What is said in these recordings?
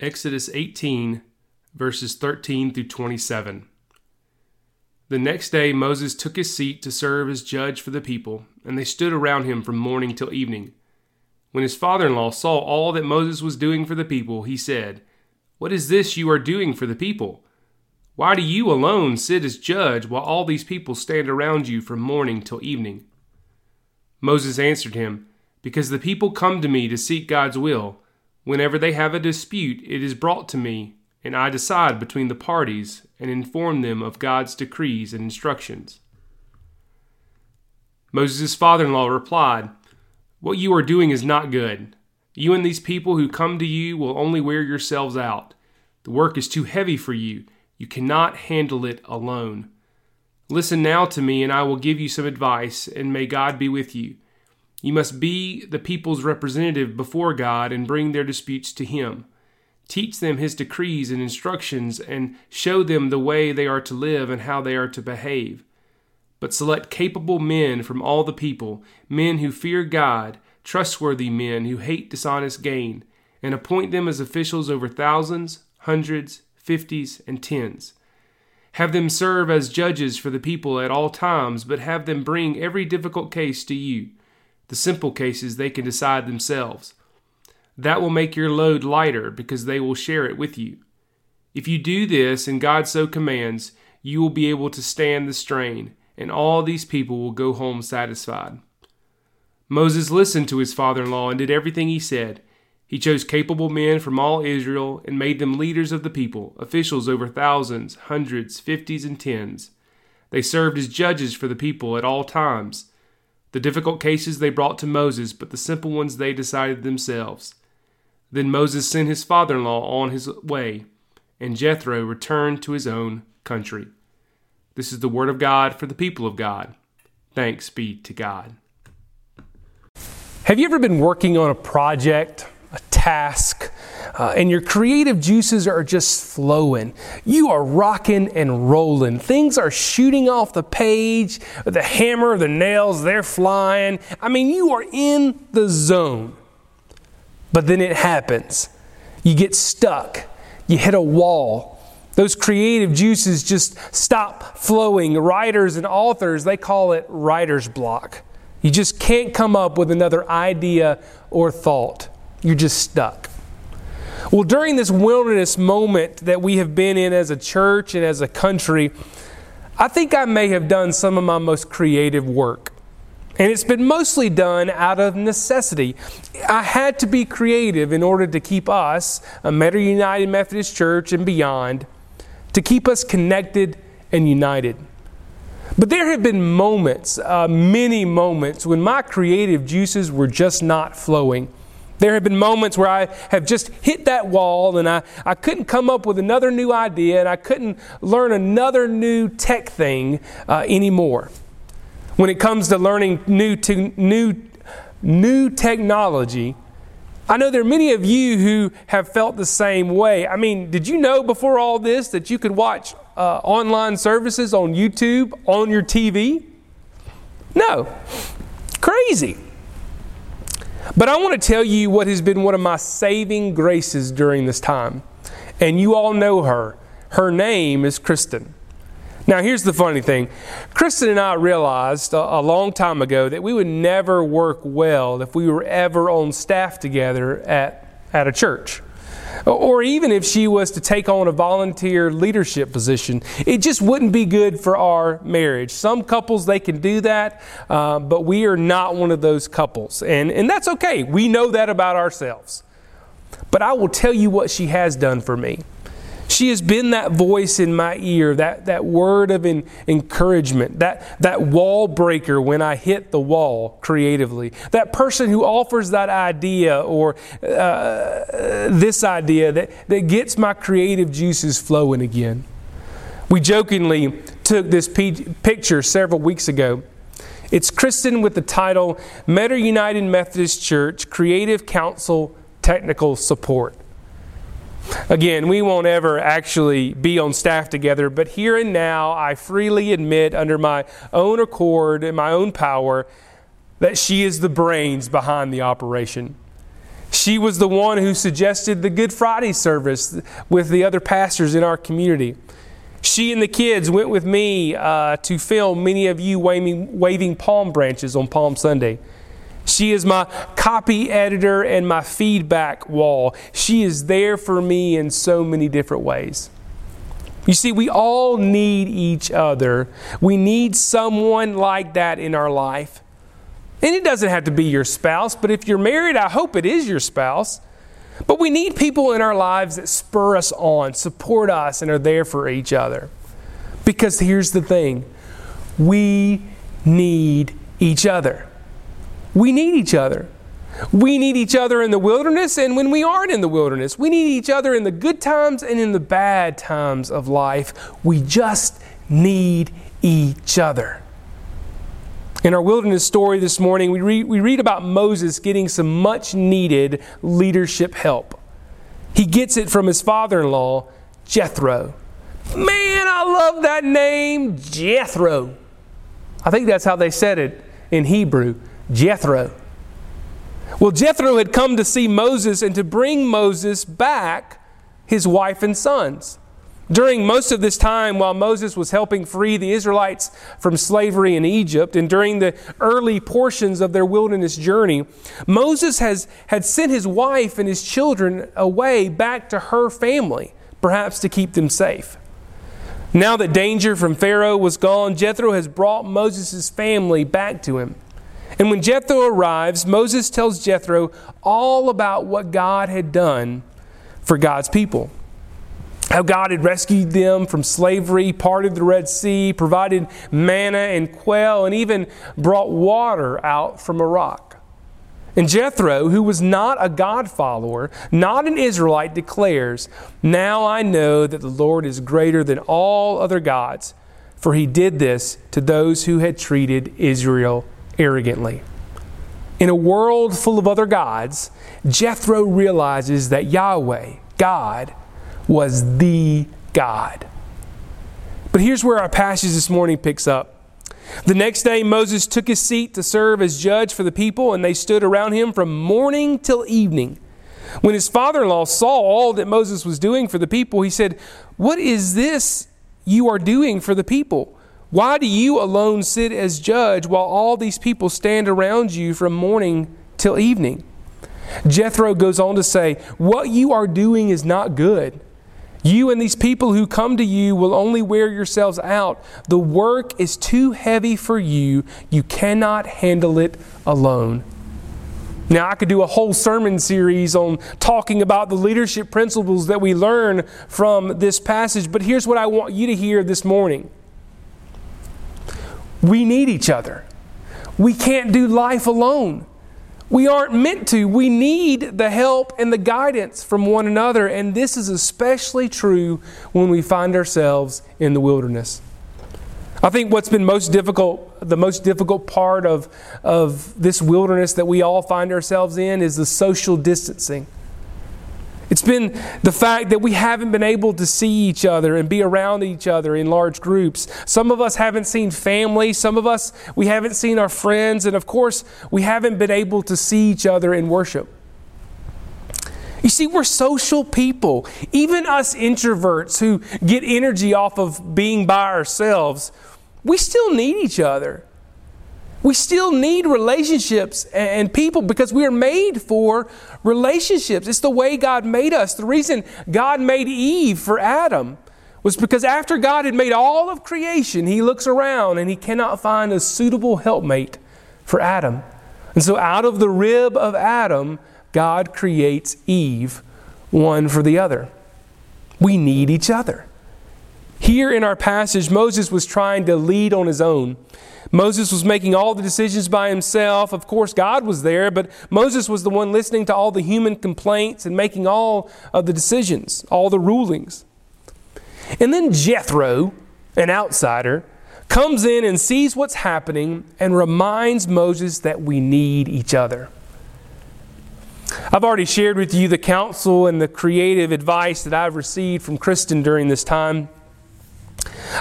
Exodus 18, verses 13 through 27. The next day Moses took his seat to serve as judge for the people, and they stood around him from morning till evening. When his father in law saw all that Moses was doing for the people, he said, What is this you are doing for the people? Why do you alone sit as judge while all these people stand around you from morning till evening? Moses answered him, Because the people come to me to seek God's will. Whenever they have a dispute, it is brought to me, and I decide between the parties and inform them of God's decrees and instructions. Moses' father in law replied, What you are doing is not good. You and these people who come to you will only wear yourselves out. The work is too heavy for you. You cannot handle it alone. Listen now to me, and I will give you some advice, and may God be with you. You must be the people's representative before God and bring their disputes to Him. Teach them His decrees and instructions and show them the way they are to live and how they are to behave. But select capable men from all the people, men who fear God, trustworthy men who hate dishonest gain, and appoint them as officials over thousands, hundreds, fifties, and tens. Have them serve as judges for the people at all times, but have them bring every difficult case to you. The simple cases they can decide themselves. That will make your load lighter because they will share it with you. If you do this and God so commands, you will be able to stand the strain, and all these people will go home satisfied. Moses listened to his father in law and did everything he said. He chose capable men from all Israel and made them leaders of the people, officials over thousands, hundreds, fifties, and tens. They served as judges for the people at all times. The difficult cases they brought to Moses, but the simple ones they decided themselves. Then Moses sent his father in law on his way, and Jethro returned to his own country. This is the word of God for the people of God. Thanks be to God. Have you ever been working on a project, a task, uh, and your creative juices are just flowing. You are rocking and rolling. Things are shooting off the page. The hammer, the nails, they're flying. I mean, you are in the zone. But then it happens. You get stuck. You hit a wall. Those creative juices just stop flowing. Writers and authors, they call it writer's block. You just can't come up with another idea or thought. You're just stuck. Well, during this wilderness moment that we have been in as a church and as a country, I think I may have done some of my most creative work. And it's been mostly done out of necessity. I had to be creative in order to keep us, a Metro United Methodist Church and beyond, to keep us connected and united. But there have been moments, uh, many moments, when my creative juices were just not flowing. There have been moments where I have just hit that wall and I, I couldn't come up with another new idea and I couldn't learn another new tech thing uh, anymore. When it comes to learning new, te- new, new technology, I know there are many of you who have felt the same way. I mean, did you know before all this that you could watch uh, online services on YouTube on your TV? No. Crazy. But I want to tell you what has been one of my saving graces during this time. And you all know her. Her name is Kristen. Now, here's the funny thing Kristen and I realized a, a, long time ago that we would never work well if we were ever on staff together at, at a church or even if she was to take on a volunteer leadership position. It just wouldn't be good for our marriage. Some couples, they can do that, uh, but we are not one of those couples. And, and that's okay. We know that about ourselves. But I will tell you what she has done for me. She has been that voice in my ear, that, that word of in, encouragement, that, that wall breaker when I hit the wall creatively, that person who offers that idea or uh, this idea that, that gets my creative juices flowing again. We jokingly took this picture several weeks ago. It's Kristen with the title Metro United Methodist Church Creative Council Technical Support. Again, we won't ever actually be on staff together, but here and now, I freely admit, under my own accord and my own power, that she is the brains behind the operation. She was the one who suggested the Good Friday service with the other pastors in our community. She and the kids went with me uh, to film many of you waving, waving palm branches on Palm Sunday. She is my copy editor and my feedback wall. She is there for me in so many different ways. You see, we all need each other. We need someone like that in our life. And it doesn't have to be your spouse, but if you're married, I hope it is your spouse. But we need people in our lives that spur us on, support us, and are there for each other. Because here's the thing we need each other. We need each other. We need each other in the wilderness and when we aren't in the wilderness. We need each other in the good times and in the bad times of life. We just need each other. In our wilderness story this morning, we read, we read about Moses getting some much needed leadership help. He gets it from his father in law, Jethro. Man, I love that name, Jethro. I think that's how they said it in Hebrew, Jethro. Well, Jethro had come to see Moses and to bring Moses back his wife and sons. During most of this time, while Moses was helping free the Israelites from slavery in Egypt, and during the early portions of their wilderness journey, Moses has, had sent his wife and his children away back to her family, perhaps to keep them safe. Now that danger from Pharaoh was gone, Jethro has brought Moses' family back to him. And when Jethro arrives, Moses tells Jethro all about what God had done for God's people how God had rescued them from slavery, parted the Red Sea, provided manna and quail, and even brought water out from a rock. And Jethro, who was not a God follower, not an Israelite, declares, Now I know that the Lord is greater than all other gods, for he did this to those who had treated Israel arrogantly. In a world full of other gods, Jethro realizes that Yahweh, God, was the God. But here's where our passage this morning picks up. The next day, Moses took his seat to serve as judge for the people, and they stood around him from morning till evening. When his father in law saw all that Moses was doing for the people, he said, What is this you are doing for the people? Why do you alone sit as judge while all these people stand around you from morning till evening? Jethro goes on to say, What you are doing is not good. You and these people who come to you will only wear yourselves out. The work is too heavy for you. You cannot handle it alone. Now, I could do a whole sermon series on talking about the leadership principles that we learn from this passage, but here's what I want you to hear this morning we need each other. We can't do life alone. We aren't meant to. We need the help and the guidance from one another, and this is especially true when we find ourselves in the wilderness. I think what's been most difficult, the most difficult part of, of this wilderness that we all find ourselves in is the social distancing. It's been the fact that we haven't been able to see each other and be around each other in large groups. Some of us haven't seen family. Some of us, we haven't seen our friends. And of course, we haven't been able to see each other in worship. You see, we're social people. Even us introverts who get energy off of being by ourselves, we still need each other. We still need relationships and people because we are made for relationships. It's the way God made us. The reason God made Eve for Adam was because after God had made all of creation, he looks around and he cannot find a suitable helpmate for Adam. And so, out of the rib of Adam, God creates Eve, one for the other. We need each other. Here in our passage, Moses was trying to lead on his own. Moses was making all the decisions by himself. Of course, God was there, but Moses was the one listening to all the human complaints and making all of the decisions, all the rulings. And then Jethro, an outsider, comes in and sees what's happening and reminds Moses that we need each other. I've already shared with you the counsel and the creative advice that I've received from Kristen during this time.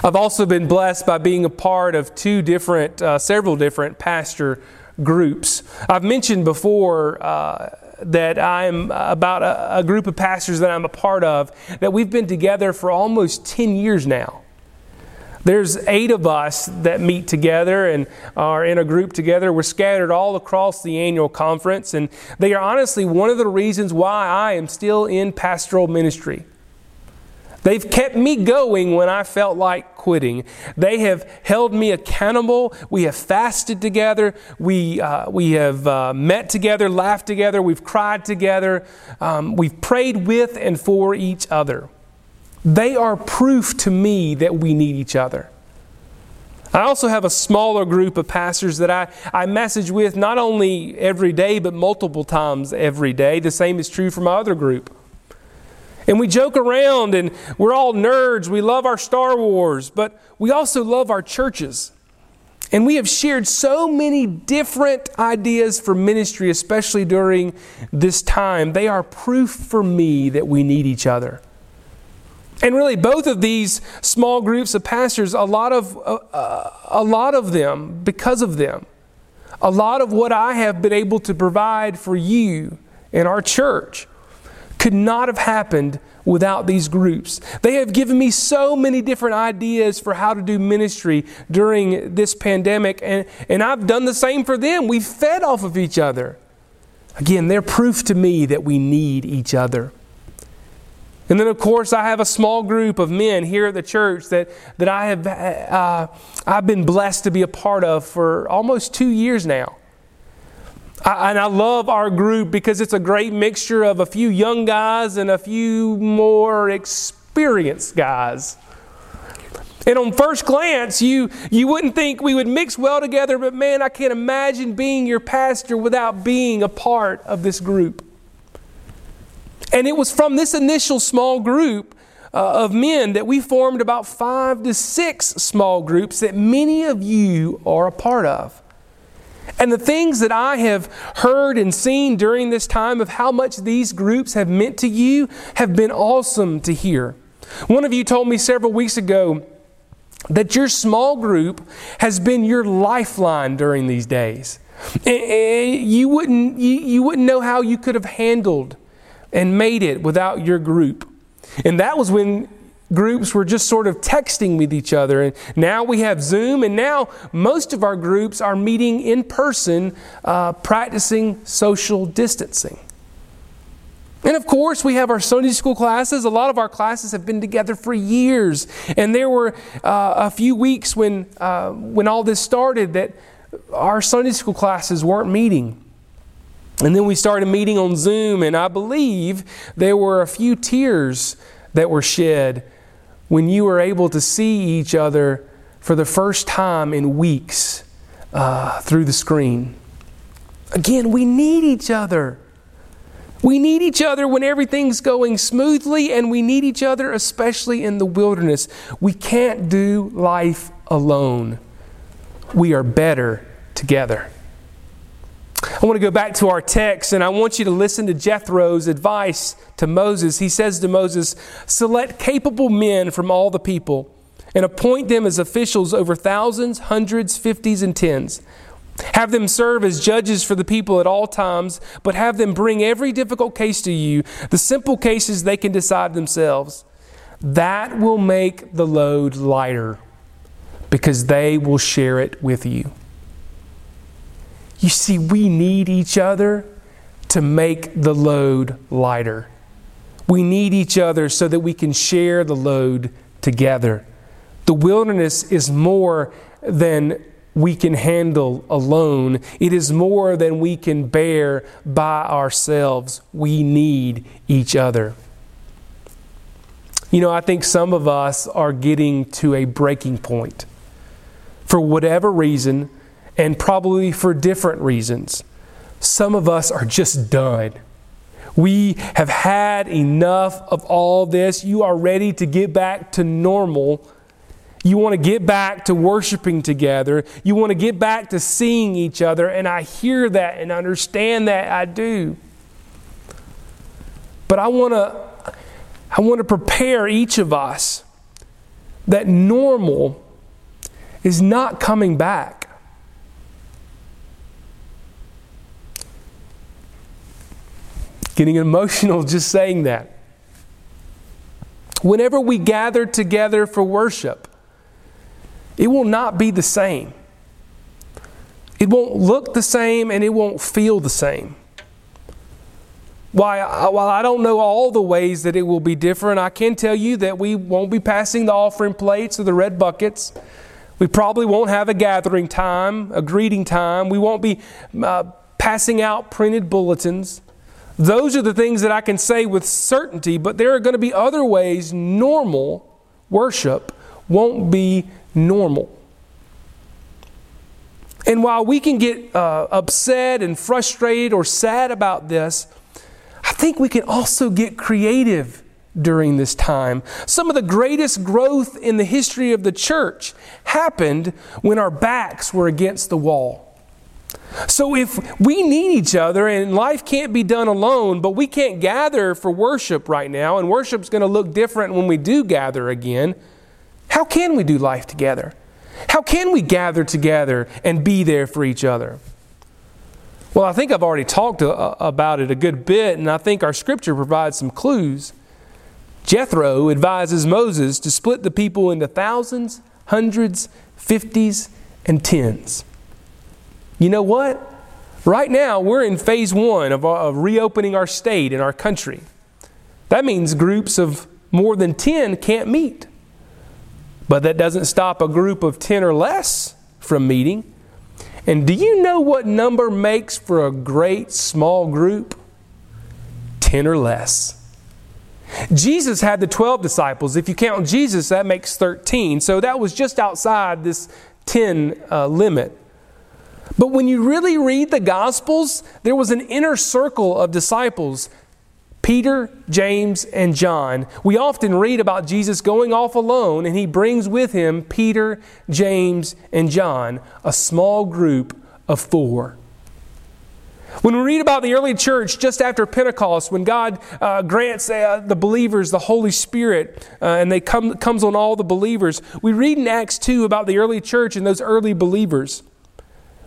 I've also been blessed by being a part of two different, uh, several different pastor groups. I've mentioned before uh, that I'm about a, a group of pastors that I'm a part of that we've been together for almost 10 years now. There's eight of us that meet together and are in a group together. We're scattered all across the annual conference, and they are honestly one of the reasons why I am still in pastoral ministry. They've kept me going when I felt like quitting. They have held me accountable. We have fasted together. We, uh, we have uh, met together, laughed together. We've cried together. Um, we've prayed with and for each other. They are proof to me that we need each other. I also have a smaller group of pastors that I, I message with not only every day, but multiple times every day. The same is true for my other group. And we joke around and we're all nerds. We love our Star Wars, but we also love our churches. And we have shared so many different ideas for ministry, especially during this time. They are proof for me that we need each other. And really, both of these small groups of pastors, a lot of, uh, uh, a lot of them, because of them, a lot of what I have been able to provide for you in our church could not have happened without these groups. They have given me so many different ideas for how to do ministry during this pandemic, and, and I've done the same for them. We've fed off of each other. Again, they're proof to me that we need each other. And then, of course, I have a small group of men here at the church that, that I have uh, I've been blessed to be a part of for almost two years now. I, and I love our group because it's a great mixture of a few young guys and a few more experienced guys. And on first glance, you, you wouldn't think we would mix well together, but man, I can't imagine being your pastor without being a part of this group. And it was from this initial small group uh, of men that we formed about five to six small groups that many of you are a part of. And the things that I have heard and seen during this time of how much these groups have meant to you have been awesome to hear. One of you told me several weeks ago that your small group has been your lifeline during these days. And you wouldn't, you wouldn't know how you could have handled and made it without your group. And that was when groups were just sort of texting with each other. And now we have Zoom, and now most of our groups are meeting in person, uh, practicing social distancing. And of course, we have our Sunday school classes. A lot of our classes have been together for years. And there were uh, a few weeks when, uh, when all this started that our Sunday school classes weren't meeting. And then we started meeting on Zoom, and I believe there were a few tears that were shed when you were able to see each other for the first time in weeks uh, through the screen. Again, we need each other. We need each other when everything's going smoothly, and we need each other especially in the wilderness. We can't do life alone. We are better together. I want to go back to our text and I want you to listen to Jethro's advice to Moses. He says to Moses, Select capable men from all the people and appoint them as officials over thousands, hundreds, fifties, and tens. Have them serve as judges for the people at all times, but have them bring every difficult case to you, the simple cases they can decide themselves. That will make the load lighter because they will share it with you. You see, we need each other to make the load lighter. We need each other so that we can share the load together. The wilderness is more than we can handle alone, it is more than we can bear by ourselves. We need each other. You know, I think some of us are getting to a breaking point. For whatever reason, and probably for different reasons. Some of us are just done. We have had enough of all this. You are ready to get back to normal. You want to get back to worshiping together. You want to get back to seeing each other. And I hear that and understand that. I do. But I want to, I want to prepare each of us that normal is not coming back. – Getting emotional just saying that. Whenever we gather together for worship, it will not be the same. It won't look the same and it won't feel the same. While, while I don't know all the ways that it will be different, I can tell you that we won't be passing the offering plates or the red buckets. We probably won't have a gathering time, a greeting time. We won't be uh, passing out printed bulletins. Those are the things that I can say with certainty, but there are going to be other ways normal worship won't be normal. And while we can get uh, upset and frustrated or sad about this, I think we can also get creative during this time. Some of the greatest growth in the history of the church happened when our backs were against the wall. So if we need each other and life can't be done alone, but we can't gather for worship right now, and worship's going to look different when we do gather again, how can we do life together? How can we gather together and be there for each other? Well, I think I've already talked uh, about it a good bit, and I think our scripture provides some clues. Jethro advises Moses to split the people into thousands, hundreds, fifties, and tens. You know what? Right now, we're in phase one of, uh, of reopening our state and our country. That means groups of more than 10 can't meet. But that doesn't stop a group of 10 or less from meeting. And do you know what number makes for a great small group? 10 or less. Jesus had the 12 disciples. If you count Jesus, that makes 13. So that was just outside this 10 uh, limit. But when you really read the Gospels, there was an inner circle of disciples Peter, James, and John. We often read about Jesus going off alone, and he brings with him Peter, James, and John, a small group of four. When we read about the early church just after Pentecost, when God uh, grants uh, the believers the Holy Spirit uh, and they come comes on all the believers, we read in Acts 2 about the early church and those early believers.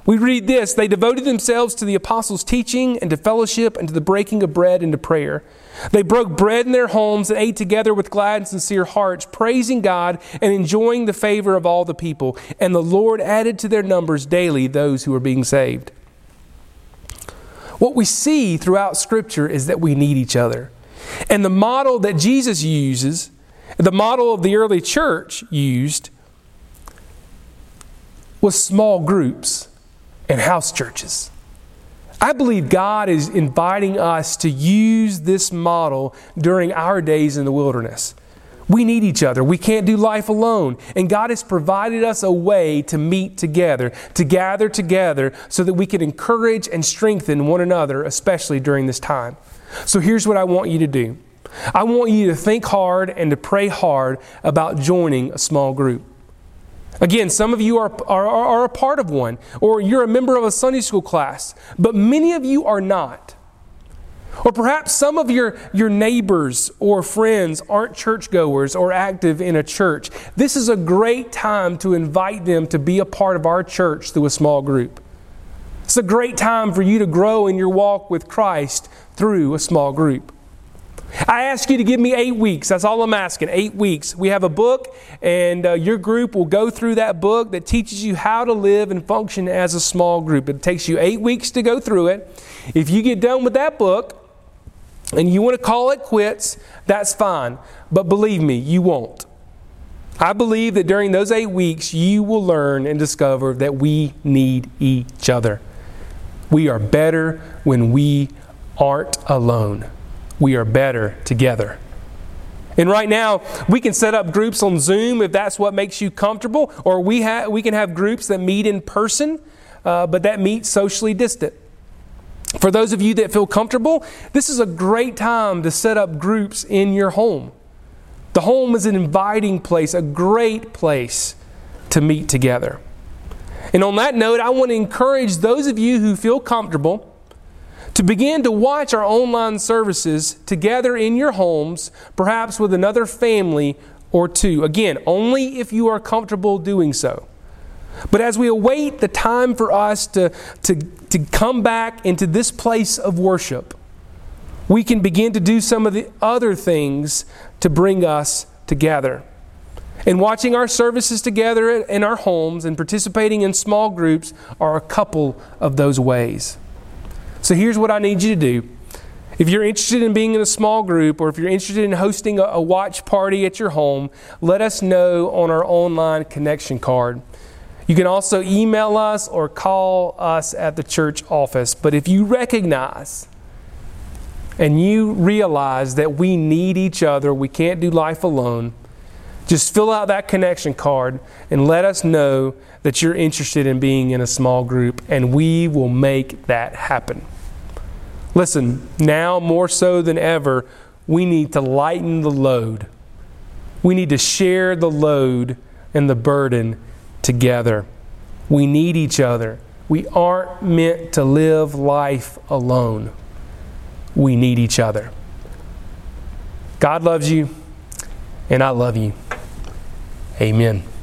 We read this they devoted themselves to the apostles' teaching and to fellowship and to the breaking of bread and to prayer. They broke bread in their homes and ate together with glad and sincere hearts, praising God and enjoying the favor of all the people. And the Lord added to their numbers daily those who were being saved. What we see throughout Scripture is that we need each other. And the model that Jesus uses, the model of the early church used, was small groups and house churches. I believe God is inviting us to use this model during our days in the wilderness. We need each other. We can't do life alone. And God has provided us a way to meet together, to gather together, so that we can encourage and strengthen one another, especially during this time. So here's what I want you to do I want you to think hard and to pray hard about joining a small group. Again, some of you are, are, are a part of one, or you're a member of a Sunday school class, but many of you are not. Or perhaps some of your, your neighbors or friends aren't churchgoers or active in a church. This is a great time to invite them to be a part of our church through a small group. It's a great time for you to grow in your walk with Christ through a small group. I ask you to give me eight weeks. That's all I'm asking. Eight weeks. We have a book, and uh, your group will go through that book that teaches you how to live and function as a small group. It takes you eight weeks to go through it. If you get done with that book and you want to call it quits, that's fine. But believe me, you won't. I believe that during those eight weeks, you will learn and discover that we need each other. We are better when we aren't alone we are better together. And right now, we can set up groups on Zoom if that's what makes you comfortable, or we, ha- we can have groups that meet in person, uh, but that meet socially distant. For those of you that feel comfortable, this is a great time to set up groups in your home. The home is an inviting place, a great place to meet together. And on that note, I want to encourage those of you who feel comfortable to begin to watch our online services together in your homes, perhaps with another family or two. Again, only if you are comfortable doing so. But as we await the time for us to, to, to come back into this place of worship, we can begin to do some of the other things to bring us together. And watching our services together in our homes and participating in small groups are a couple of those ways. So here's what I need you to do. If you're interested in being in a small group or if you're interested in hosting a, watch party at your home, let us know on our online connection card. You can also email us or call us at the church office. But if you recognize and you realize that we need each other, we can't do life alone, just fill out that connection card and let us know that you're interested in being in a small group, and we will make that happen. Listen, now more so than ever, we need to lighten the load. We need to share the load and the burden together. We need each other. We aren't meant to live life alone. We need each other. God loves you, and I love you. Amen.